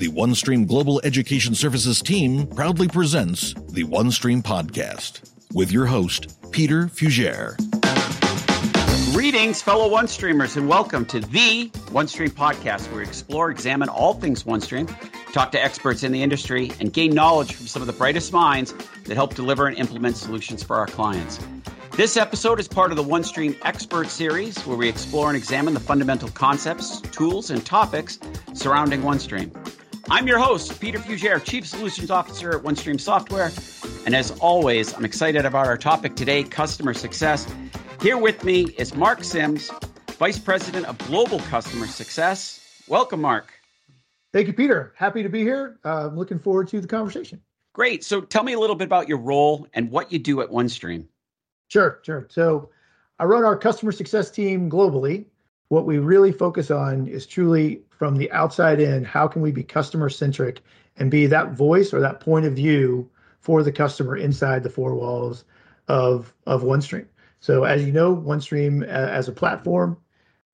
the OneStream Global Education Services team proudly presents the OneStream Podcast with your host, Peter Fugere. Greetings, fellow OneStreamers, and welcome to the OneStream Podcast, where we explore, examine all things OneStream, talk to experts in the industry, and gain knowledge from some of the brightest minds that help deliver and implement solutions for our clients. This episode is part of the OneStream Expert Series, where we explore and examine the fundamental concepts, tools, and topics surrounding OneStream. I'm your host, Peter Fugere, Chief Solutions Officer at OneStream Software. And as always, I'm excited about our topic today customer success. Here with me is Mark Sims, Vice President of Global Customer Success. Welcome, Mark. Thank you, Peter. Happy to be here. Uh, I'm looking forward to the conversation. Great. So tell me a little bit about your role and what you do at OneStream. Sure, sure. So I run our customer success team globally. What we really focus on is truly from the outside in, how can we be customer centric and be that voice or that point of view for the customer inside the four walls of, of OneStream. So as you know, OneStream as a platform,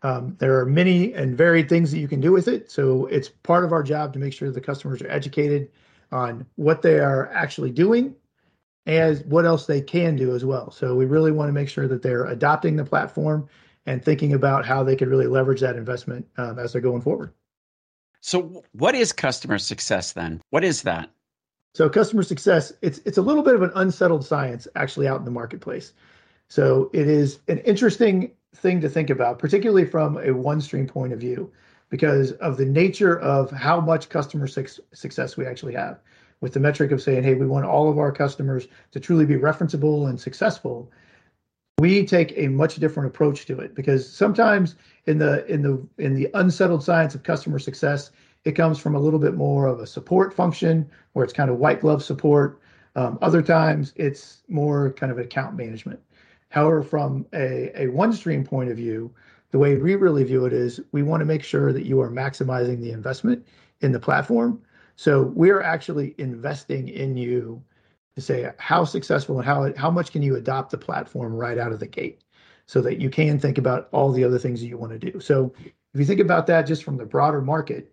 um, there are many and varied things that you can do with it. So it's part of our job to make sure the customers are educated on what they are actually doing as what else they can do as well. So we really want to make sure that they're adopting the platform and thinking about how they could really leverage that investment um, as they're going forward. So, what is customer success then? What is that? So, customer success it's it's a little bit of an unsettled science actually out in the marketplace. So, it is an interesting thing to think about, particularly from a OneStream point of view, because of the nature of how much customer su- success we actually have. With the metric of saying, hey, we want all of our customers to truly be referenceable and successful we take a much different approach to it because sometimes in the in the in the unsettled science of customer success it comes from a little bit more of a support function where it's kind of white glove support. Um, other times it's more kind of account management. However from a, a OneStream point of view the way we really view it is we want to make sure that you are maximizing the investment in the platform. So we're actually investing in you to say how successful and how how much can you adopt the platform right out of the gate so that you can think about all the other things that you want to do. So if you think about that just from the broader market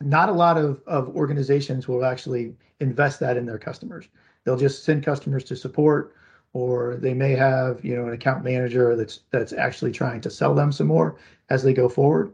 not a lot of, of organizations will actually invest that in their customers. They'll just send customers to support or they may have you know an account manager that's that's actually trying to sell them some more as they go forward.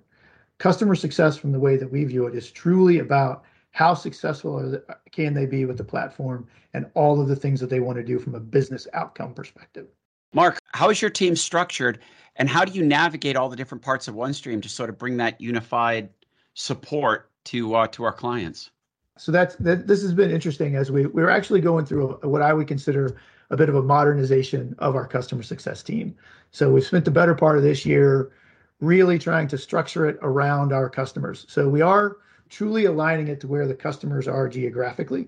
Customer success from the way that we view it is truly about how successful can they be with the platform and all of the things that they want to do from a business outcome perspective. Mark, how is your team structured and how do you navigate all the different parts of OneStream to sort of bring that unified support to uh, to our clients? So that's that, this has been interesting as we we're actually going through a, what I would consider a bit of a modernization of our customer success team. So we've spent the better part of this year really trying to structure it around our customers. So we are truly aligning it to where the customers are geographically.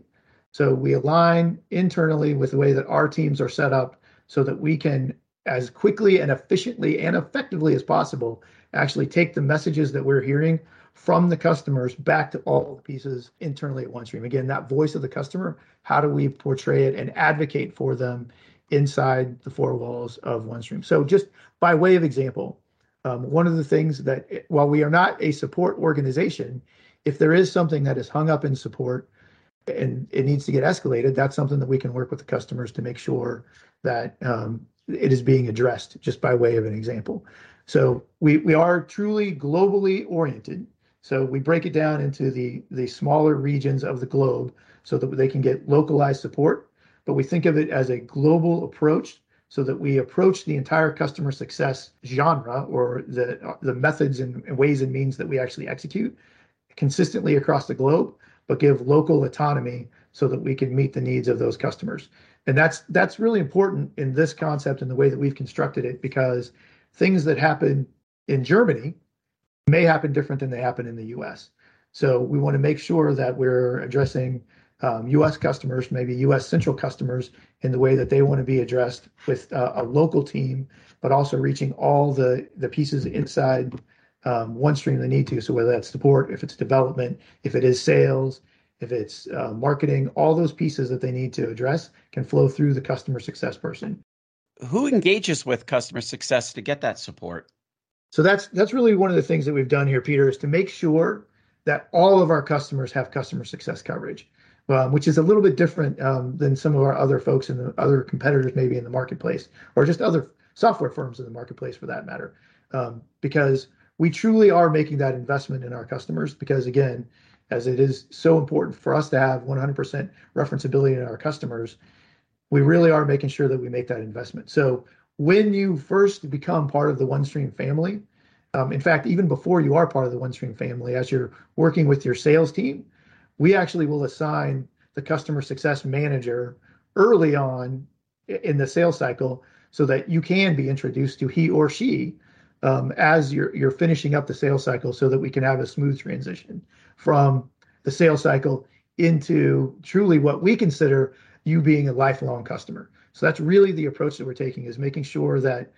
So we align internally with the way that our teams are set up so that we can, as quickly and efficiently and effectively as possible, actually take the messages that we're hearing from the customers back to all the pieces internally at OneStream. Again, that voice of the customer, how do we portray it and advocate for them inside the four walls of OneStream? So, just by way of example, um, one of the things that, while we are not a support organization, if there is something that is hung up in support and it needs to get escalated, that's something that we can work with the customers to make sure that um, it is being addressed, just by way of an example. So we, we are truly globally oriented. So we break it down into the, the smaller regions of the globe so that they can get localized support. But we think of it as a global approach so that we approach the entire customer success genre or the, the methods and ways and means that we actually execute consistently across the globe, but give local autonomy so that we can meet the needs of those customers. And that's that's really important in this concept and the way that we've constructed it because things that happen in Germany may happen different than they happen in the US. So we want to make sure that we're addressing um, US customers, maybe US central customers, in the way that they want to be addressed with uh, a local team, but also reaching all the, the pieces inside um, OneStream they need to. So whether that's support, if it's development, if it is sales, if it's uh, marketing, all those pieces that they need to address can flow through the customer success person. Who engages with customer success to get that support? So that's that's really one of the things that we've done here, Peter, is to make sure that all of our customers have customer success coverage, um, which is a little bit different um, than some of our other folks and the other competitors maybe in the marketplace, or just other software firms in the marketplace for that matter. Um, because we truly are making that investment in our customers. Because again, as it is so important for us to have 100% referenceability in our customers, we really are making sure that we make that investment. So when you first become part of the OneStream family, um, in fact, even before you are part of the OneStream family, as you're working with your sales team, we actually will assign the customer success manager early on in the sales cycle so that you can be introduced to he or she um, as you're you're finishing up the sales cycle so that we can have a smooth transition from the sales cycle into truly what we consider you being a lifelong customer. So that's really the approach that we're taking is making sure that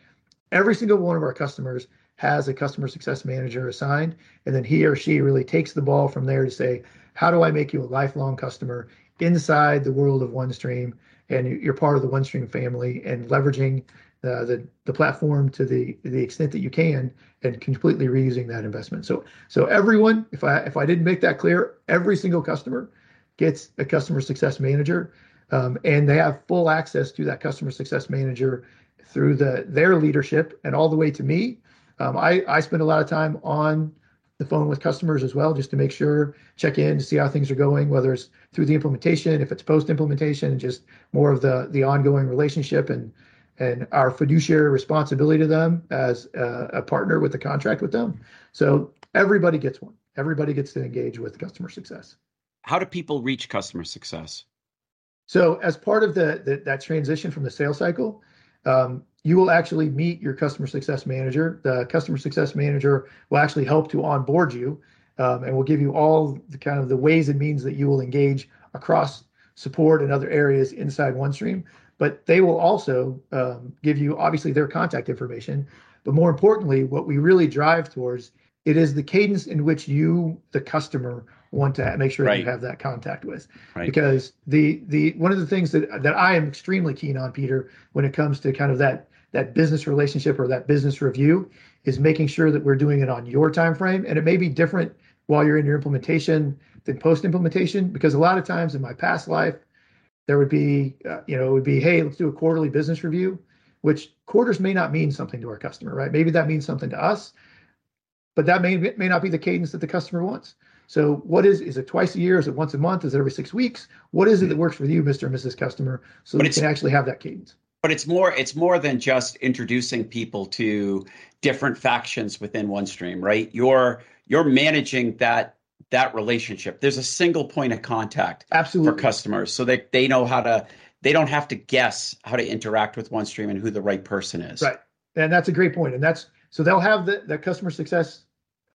every single one of our customers has a customer success manager assigned, and then he or she really takes the ball from there to say, how do I make you a lifelong customer inside the world of OneStream? And you're part of the OneStream family and leveraging uh, the the platform to the the extent that you can and completely reusing that investment. So so everyone, if I if I didn't make that clear, every single customer gets a customer success manager, um, and they have full access to that customer success manager through the their leadership and all the way to me um, I, I spend a lot of time on the phone with customers as well, just to make sure, check in to see how things are going, whether it's through the implementation, if it's post implementation, just more of the the ongoing relationship and and our fiduciary responsibility to them as a, a partner with the contract with them. So everybody gets one. Everybody gets to engage with customer success. How do people reach customer success? So as part of the, the that transition from the sales cycle, um, you will actually meet your customer success manager. The customer success manager will actually help to onboard you um, and will give you all the kind of the ways and means that you will engage across support and other areas inside OneStream. But they will also um, give you obviously their contact information. But more importantly, what we really drive towards it is the cadence in which you, the customer, want to make sure right. that you have that contact with. Right. Because the the one of the things that that I am extremely keen on, Peter, when it comes to kind of that that business relationship or that business review is making sure that we're doing it on your time frame and it may be different while you're in your implementation than post implementation because a lot of times in my past life there would be uh, you know it would be hey let's do a quarterly business review which quarters may not mean something to our customer right? Maybe that means something to us but that may may not be the cadence that the customer wants. So what is is it twice a year? Is it once a month? Is it every six weeks? What is it that works for you mr and mrs customer so but that you can actually have that cadence? But it's more it's more than just introducing people to different factions within OneStream, right? You're you're managing that that relationship. There's a single point of contact Absolutely. for customers so that they know how to they don't have to guess how to interact with OneStream and who the right person is. Right. And that's a great point. And that's so they'll have the, the customer success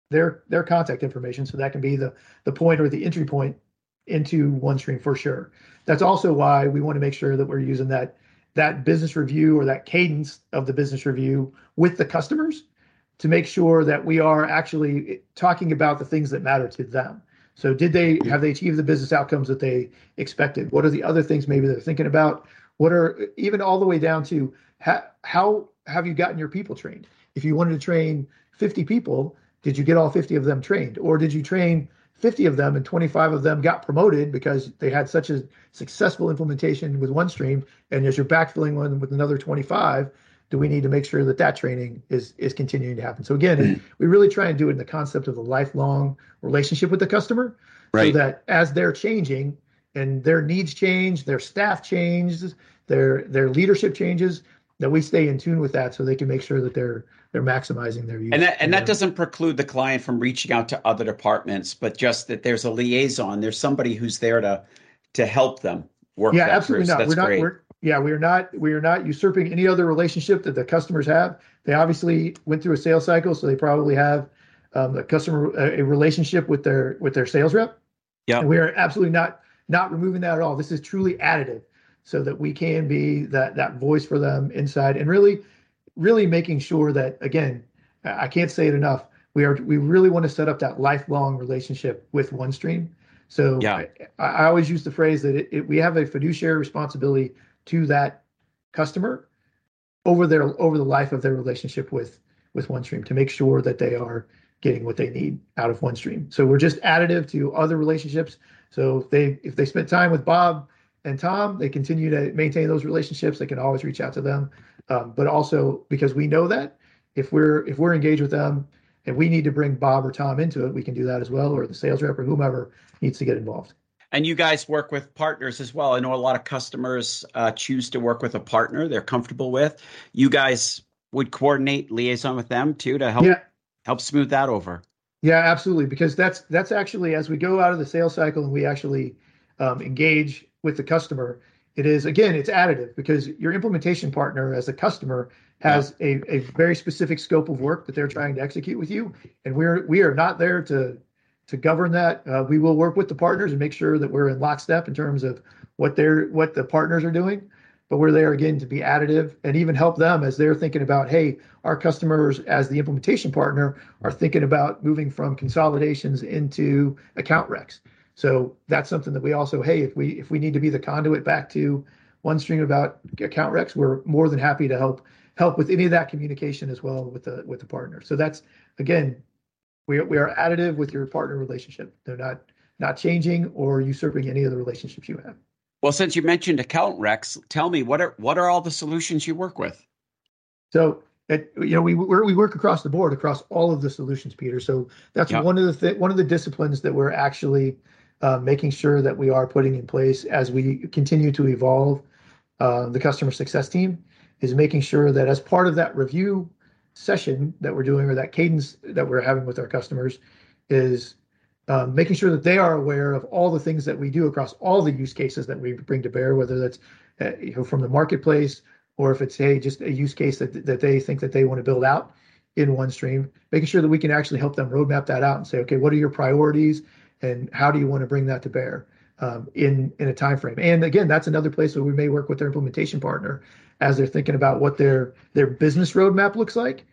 their their contact information. So that can be the the point or the entry point into OneStream for sure. That's also why we want to make sure that we're using that that business review or that cadence of the business review with the customers to make sure that we are actually talking about the things that matter to them. So did they have they achieved the business outcomes that they expected? What are the other things maybe they're thinking about? What are even all the way down to how, how have you gotten your people trained? If you wanted to train 50 people, did you get all 50 of them trained? Or did you train 50 of them and 25 of them got promoted because they had such a successful implementation with OneStream And as you're backfilling one with another 25, do we need to make sure that that training is is continuing to happen? So again, mm. we really try and do it in the concept of a lifelong relationship with the customer, right. so that as they're changing and their needs change, their staff changes, their their leadership changes, that we stay in tune with that so they can make sure that they're they're maximizing their use. And that and that doesn't preclude the client from reaching out to other departments, but just that there's a liaison. There's somebody who's there to to help them work. Yeah, absolutely through. not. That's we're not. great. We're, yeah, we are not. We are not usurping any other relationship that the customers have. They obviously went through a sales cycle, so they probably have um, a customer a, relationship with their with their sales rep. Yeah, we are absolutely not not removing that at all. This is truly additive, so that we can be that that voice for them inside and really really making sure that again, I can't say it enough. We are we really want to set up that lifelong relationship with OneStream. So yeah. I, I always use the phrase that it, it, we have a fiduciary responsibility to that customer over their over the life of their relationship with with OneStream to make sure that they are getting what they need out of OneStream. So we're just additive to other relationships. So if they if they spent time with Bob and Tom, they continue to maintain those relationships. They can always reach out to them. Um, but also because we know that if we're if we're engaged with them and we need to bring Bob or Tom into it, we can do that as well, or the sales rep or whomever needs to get involved. And you guys work with partners as well. I know a lot of customers uh, choose to work with a partner they're comfortable with. You guys would coordinate liaison with them too to help yeah. help smooth that over. Yeah, absolutely. Because that's that's actually as we go out of the sales cycle and we actually um, engage with the customer, it is again it's additive because your implementation partner as a customer has yeah. a, a very specific scope of work that they're trying to execute with you, and we're we are not there to to govern that. Uh, we will work with the partners and make sure that we're in lockstep in terms of what they're what the partners are doing. But we're there again to be additive and even help them as they're thinking about, hey, our customers as the implementation partner are thinking about moving from consolidations into account recs. So that's something that we also, hey, if we if we need to be the conduit back to OneStream about account recs, we're more than happy to help help with any of that communication as well with the with the partner. So that's again we are, we are additive with your partner relationship. They're not not changing or usurping any of the relationships you have. Well, since you mentioned account recs, tell me what are what are all the solutions you work with? So, it, you know, we we work across the board across all of the solutions, Peter. So that's one of the th- one of the disciplines that we're actually uh, making sure that we are putting in place as we continue to evolve uh, the customer success team is making sure that as part of that review session that we're doing or that cadence that we're having with our customers is um, making sure that they are aware of all the things that we do across all the use cases that we bring to bear, whether that's uh, you know, from the marketplace or if it's hey just a use case that that they think that they want to build out in OneStream, making sure that we can actually help them roadmap that out and say, okay, what are your priorities and how do you want to bring that to bear um, in in a time frame? And again, that's another place where we may work with their implementation partner as they're thinking about what their their business roadmap looks like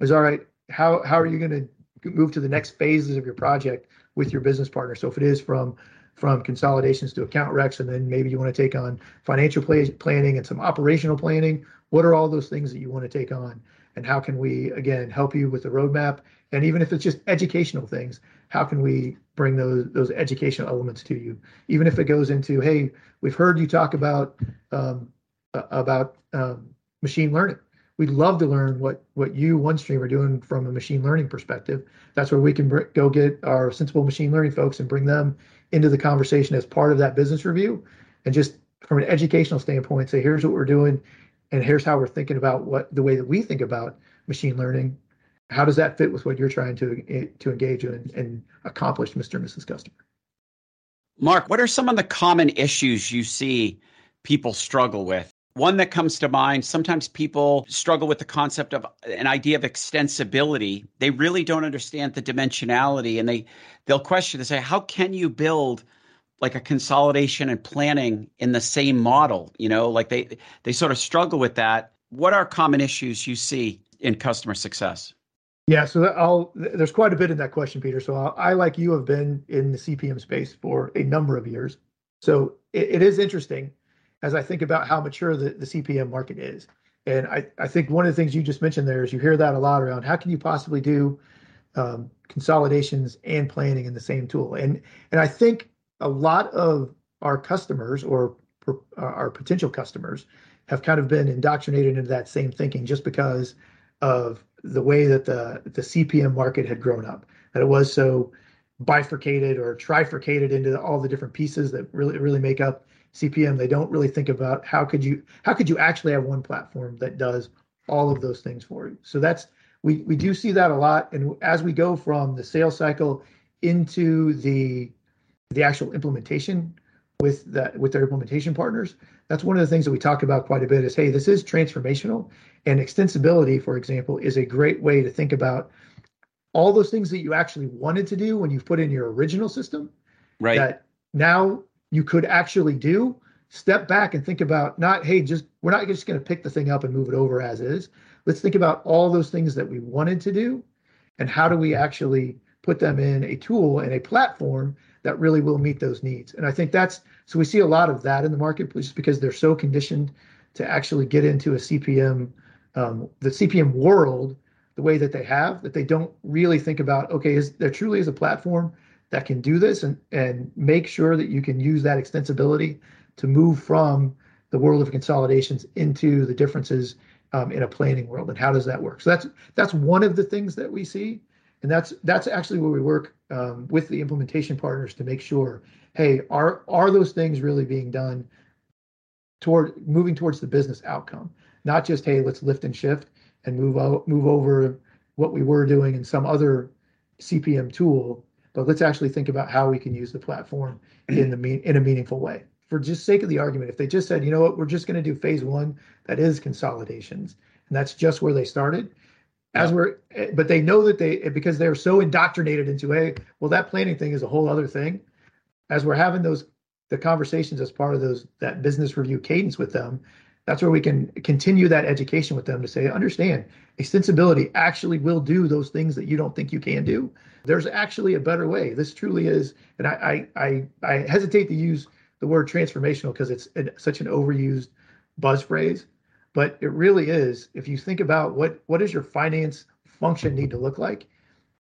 is all right how how are you going to move to the next phases of your project with your business partner? So if it is from from consolidations to account recs and then maybe you want to take on financial planning and some operational planning what are all those things that you want to take on? And how can we again help you with the roadmap? And even if it's just educational things how can we bring those those educational elements to you? Even if it goes into hey we've heard you talk about um, about um, machine learning. We'd love to learn what what you OneStream are doing from a machine learning perspective. That's where we can br- go get our sensible machine learning folks and bring them into the conversation as part of that business review, and just from an educational standpoint, say here's what we're doing, and here's how we're thinking about what the way that we think about machine learning. How does that fit with what you're trying to to engage in and accomplish, Mr. and Mrs. Customer? Mark, what are some of the common issues you see people struggle with one that comes to mind sometimes people struggle with the concept of an idea of extensibility. They really don't understand the dimensionality and they they'll question they say how can you build like a consolidation and planning in the same model, you know, like they they sort of struggle with that. What are common issues you see in customer success? Yeah, so I'll there's quite a bit in that question, Peter. So I, like you have been in the CPM space for a number of years. So it, it is interesting as I think about how mature the, the CPM market is. And I, I think one of the things you just mentioned there is you hear that a lot around how can you possibly do um, consolidations and planning in the same tool. And and I think a lot of our customers or uh, our potential customers have kind of been indoctrinated into that same thinking just because of the way that the the CPM market had grown up. That it was so bifurcated or trifurcated into all the different pieces that really really make up CPM, they don't really think about how could you how could you actually have one platform that does all of those things for you. So that's we we do see that a lot, and as we go from the sales cycle into the the actual implementation with that with their implementation partners, that's one of the things that we talk about quite a bit. Is hey, this is transformational, and extensibility, for example, is a great way to think about all those things that you actually wanted to do when you've put in your original system. Right. That now you could actually do step back and think about not hey just we're not just going to pick the thing up and move it over as is let's think about all those things that we wanted to do and how do we actually put them in a tool and a platform that really will meet those needs and i think that's so we see a lot of that in the marketplace because they're so conditioned to actually get into a cpm um, the cpm world the way that they have that they don't really think about okay is there truly is a platform that can do this and and make sure that you can use that extensibility to move from the world of consolidations into the differences um, in a planning world and how does that work? So that's that's one of the things that we see and that's that's actually where we work um, with the implementation partners to make sure hey are are those things really being done toward moving towards the business outcome? Not just hey let's lift and shift and move out move over what we were doing in some other cpm tool. But let's actually think about how we can use the platform in the mean in a meaningful way. For just sake of the argument if they just said you know what? We're just going to do phase one that is consolidations and that's just where they started as we're but they know that they because they're so indoctrinated into hey well that planning thing is a whole other thing as we're having those the conversations as part of those that business review cadence with them that's where we can continue that education with them to say understand extensibility actually will do those things that you don't think you can do. There's actually a better way. This truly is and i i i, I hesitate to use the word transformational because it's an, such an overused buzz phrase but it really is. If you think about what what does your finance function need to look like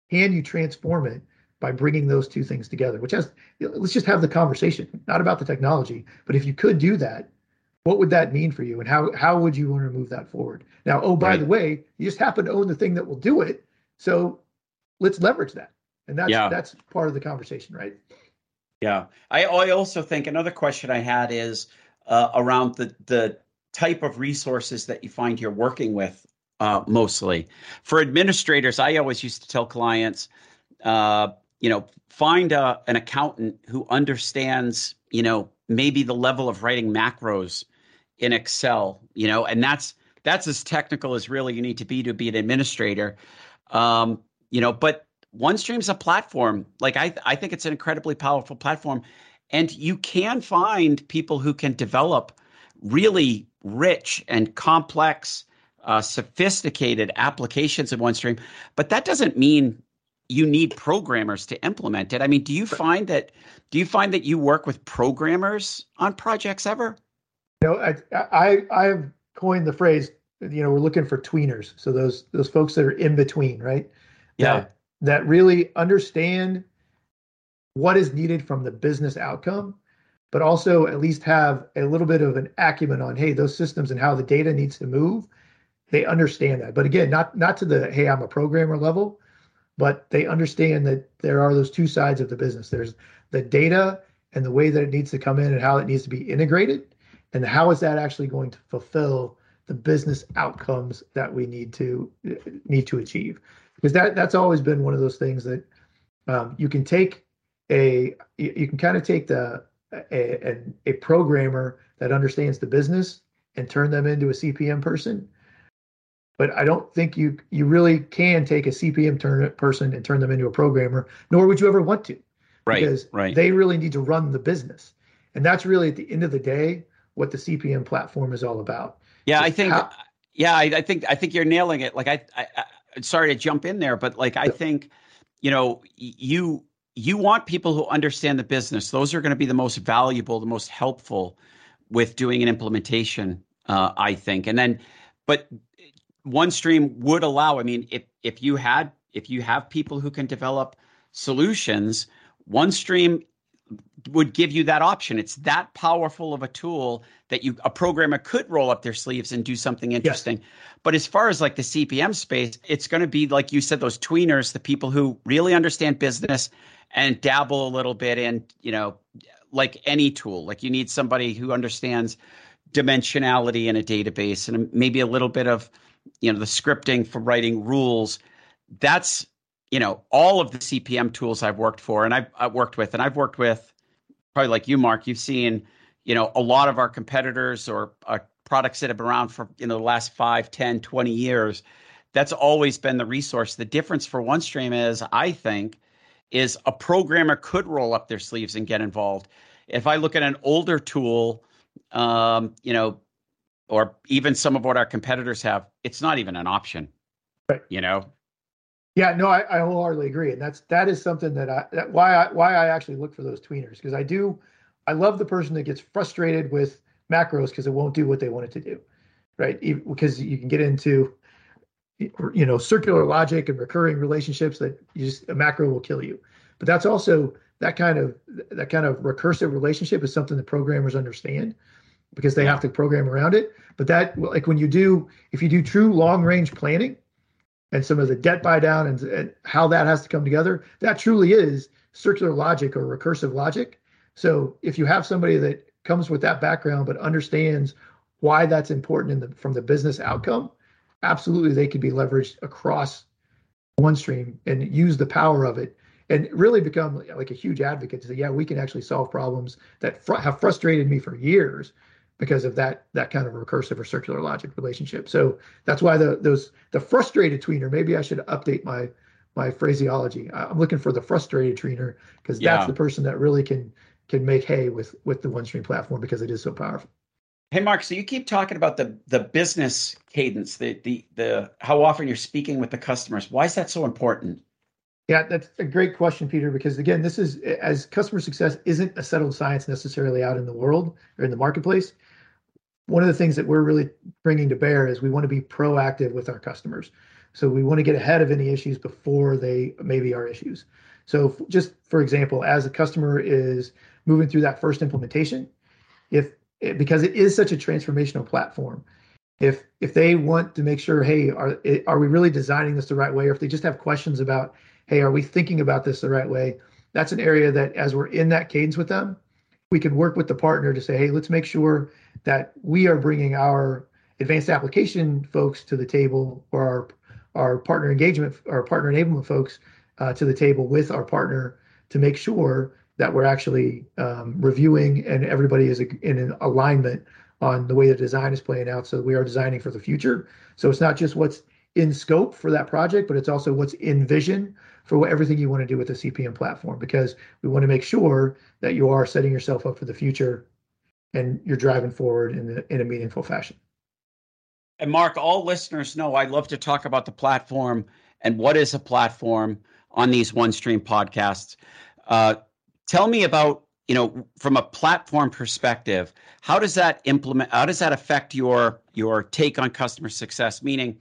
can you transform it by bringing those two things together? Which has let's just have the conversation not about the technology but if you could do that what would that mean for you and how how would you want to move that forward now oh by right. the way you just happen to own the thing that will do it so let's leverage that and that's yeah. that's part of the conversation right yeah i, I also think another question i had is uh, around the the type of resources that you find you're working with uh, mostly. For administrators, I always used to tell clients, uh, you know, find a, an accountant who understands, you know, maybe the level of writing macros in Excel, you know, and that's that's as technical as really you need to be to be an administrator. Um, you know, but OneStream's a platform. Like I I think it's an incredibly powerful platform. And you can find people who can develop really rich and complex, uh, sophisticated applications in OneStream, but that doesn't mean you need programmers to implement it. I mean, do you find that do you find that you work with programmers on projects ever? You know, I I I've coined the phrase. You know, we're looking for tweeners. So those those folks that are in between, right? Yeah. That, that really understand what is needed from the business outcome but also at least have a little bit of an acumen on hey those systems and how the data needs to move they understand that but again not not to the hey i'm a programmer level but they understand that there are those two sides of the business there's the data and the way that it needs to come in and how it needs to be integrated and how is that actually going to fulfill the business outcomes that we need to need to achieve because that that's always been one of those things that um, you can take a you, you can kind of take the a, a, a programmer that understands the business and turn them into a CPM person. But I don't think you you really can take a CPM turn, person and turn them into a programmer, nor would you ever want to. Right. Because right. they really need to run the business. And that's really at the end of the day what the CPM platform is all about. Yeah, I think how, yeah, I, I, think I think you're nailing it. Like I, I, I sorry to jump in there, but like I think, you know, you you want people who understand the business. Those are going to be the most valuable, the most helpful with doing an implementation, uh, I think. And then, but OneStream would allow. I mean, if if you had if you have people who can develop solutions, OneStream would give you that option. It's that powerful of a tool that you a programmer could roll up their sleeves and do something interesting. Yes. But as far as like the CPM space, it's going to be like you said, those tweeners, the people who really understand business and dabble a little bit in, you know, like any tool. Like you need somebody who understands dimensionality in a database and maybe a little bit of, you know, the scripting for writing rules. That's, you know, all of the CPM tools I've worked for and I've, I've worked with, and I've worked with probably like you, Mark, you've seen, you know, a lot of our competitors or uh, products that have been around for, you know, the last 5, 10, 20 years. That's always been the resource. The difference for OneStream is, I think, is a programmer could roll up their sleeves and get involved. If I look at an older tool, um, you know, or even some of what our competitors have, it's not even an option. Right. You know. Yeah, no, I, I wholeheartedly agree, and that's that is something that I that why I why I actually look for those tweeners because I do, I love the person that gets frustrated with macros because it won't do what they want it to do, right? Because you can get into you know circular logic and recurring relationships that you just a macro will kill you. But that's also that kind of that kind of recursive relationship is something that programmers understand because they have to program around it. But that like when you do if you do true long range planning and some of the debt buy down and, and how that has to come together that truly is circular logic or recursive logic. So if you have somebody that comes with that background but understands why that's important the from the business outcome absolutely they could be leveraged across OneStream and use the power of it and really become like a huge advocate to say, yeah, we can actually solve problems that fr- have frustrated me for years because of that that kind of recursive or circular logic relationship. So that's why the those the frustrated tweener. Maybe I should update my my phraseology. I'm looking for the frustrated tweener because that's yeah. the person that really can can make hay with with the OneStream platform because it is so powerful. Hey, Mark. So you keep talking about the the business cadence, the the the how often you're speaking with the customers. Why is that so important? Yeah, that's a great question, Peter. Because again, this is as customer success isn't a settled science necessarily out in the world or in the marketplace. One of the things that we're really bringing to bear is we want to be proactive with our customers. So we want to get ahead of any issues before they maybe are issues. So just for example, as a customer is moving through that first implementation, if because it is such a transformational platform. If if they want to make sure, hey, are are we really designing this the right way, or if they just have questions about, hey, are we thinking about this the right way? That's an area that as we're in that cadence with them, we can work with the partner to say, hey, let's make sure that we are bringing our advanced application folks to the table, or our our partner engagement, our partner enablement folks uh, to the table with our partner to make sure that we're actually um, reviewing and everybody is in an alignment on the way the design is playing out. So we are designing for the future. So it's not just what's in scope for that project, but it's also what's in vision for everything you want to do with the CPM platform because we want to make sure that you are setting yourself up for the future and you're driving forward in, the, in a meaningful fashion. And Mark, all listeners know I love to talk about the platform and what is a platform on these OneStream podcasts. Uh, tell me about you know from a platform perspective how does that implement how does that affect your your take on customer success meaning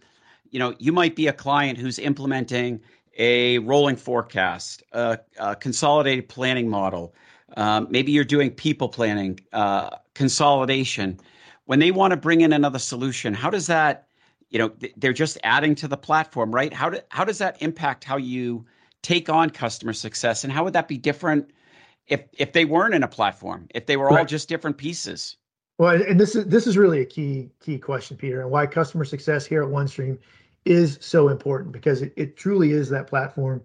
you know you might be a client who's implementing a rolling forecast a, a consolidated planning model um, maybe you're doing people planning uh, consolidation when they want to bring in another solution how does that you know they're just adding to the platform right how, do, how does that impact how you take on customer success and how would that be different if if they weren't in a platform, if they were right. all just different pieces. Well, and this is this is really a key key question, Peter, and why customer success here at OneStream is so important because it, it truly is that platform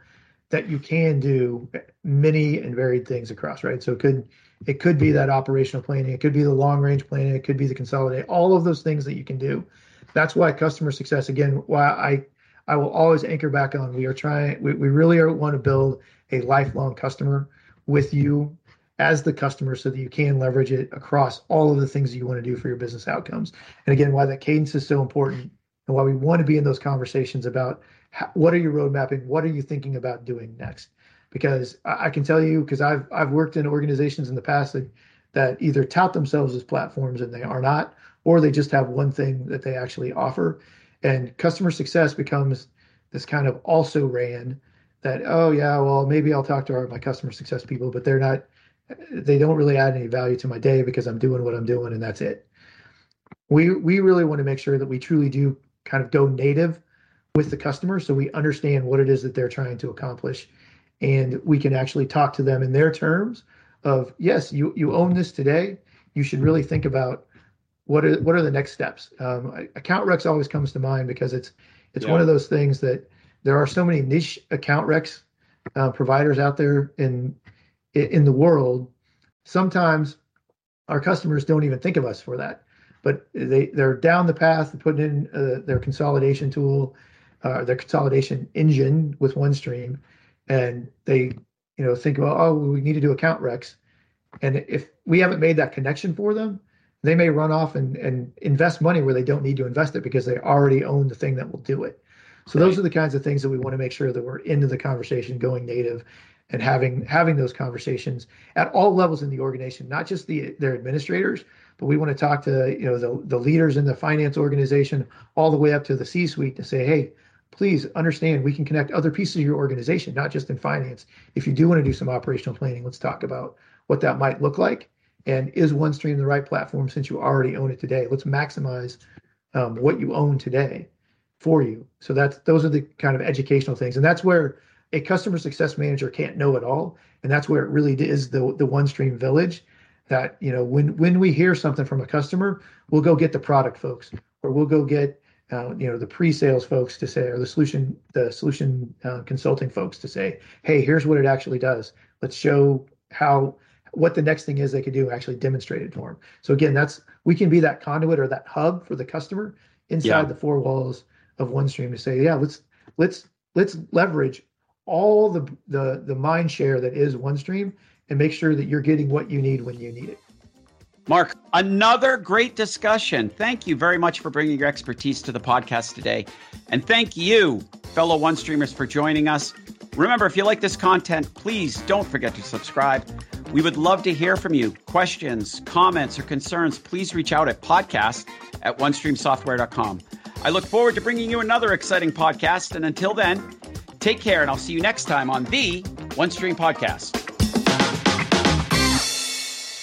that you can do many and varied things across, right? So it could it could be that operational planning, it could be the long range planning, it could be the consolidate, all of those things that you can do. That's why customer success, again, why I I will always anchor back on we are trying we, we really are, want to build a lifelong customer with you as the customer so that you can leverage it across all of the things that you want to do for your business outcomes. And again, why that cadence is so important and why we want to be in those conversations about how, what are you road mapping? What are you thinking about doing next? Because I, I can tell you, because I've I've worked in organizations in the past that that either tout themselves as platforms and they are not, or they just have one thing that they actually offer. And customer success becomes this kind of also ran that oh yeah well maybe i'll talk to our, my customer success people but they're not they don't really add any value to my day because i'm doing what i'm doing and that's it we we really want to make sure that we truly do kind of go native with the customer so we understand what it is that they're trying to accomplish and we can actually talk to them in their terms of yes you you own this today you should really think about what are what are the next steps um, account recs always comes to mind because it's it's yeah. one of those things that there are so many niche account recs uh, providers out there in in the world. Sometimes our customers don't even think of us for that, but they they're down the path putting in uh, their consolidation tool, uh, their consolidation engine with OneStream, and they you know think about oh we need to do account recs, and if we haven't made that connection for them, they may run off and, and invest money where they don't need to invest it because they already own the thing that will do it. So those are the kinds of things that we want to make sure that we're into the conversation, going native, and having having those conversations at all levels in the organization, not just the their administrators, but we want to talk to you know the the leaders in the finance organization all the way up to the C-suite to say, hey, please understand we can connect other pieces of your organization, not just in finance. If you do want to do some operational planning, let's talk about what that might look like. And is OneStream the right platform since you already own it today? Let's maximize um, what you own today for you. So that's those are the kind of educational things, and that's where a customer success manager can't know it all, and that's where it really is the the OneStream village. That you know when when we hear something from a customer, we'll go get the product folks, or we'll go get uh, you know the pre-sales folks to say, or the solution the solution uh, consulting folks to say, hey, here's what it actually does. Let's show how what the next thing is they could do actually demonstrate it for them. So again, that's we can be that conduit or that hub for the customer inside yeah. the four walls of OneStream to say, yeah, let's let's let's leverage all the the the mind share that is OneStream and make sure that you're getting what you need when you need it. Mark, another great discussion. Thank you very much for bringing your expertise to the podcast today. And thank you, fellow OneStreamers, for joining us. Remember, if you like this content, please don't forget to subscribe. We would love to hear from you. Questions, comments, or concerns, please reach out at podcast at onestreamsoftware.com. I look forward to bringing you another exciting podcast. And until then, take care, and I'll see you next time on the OneStream Podcast.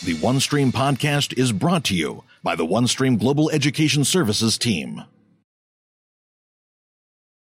The OneStream Podcast is brought to you by the OneStream Global Education Services team.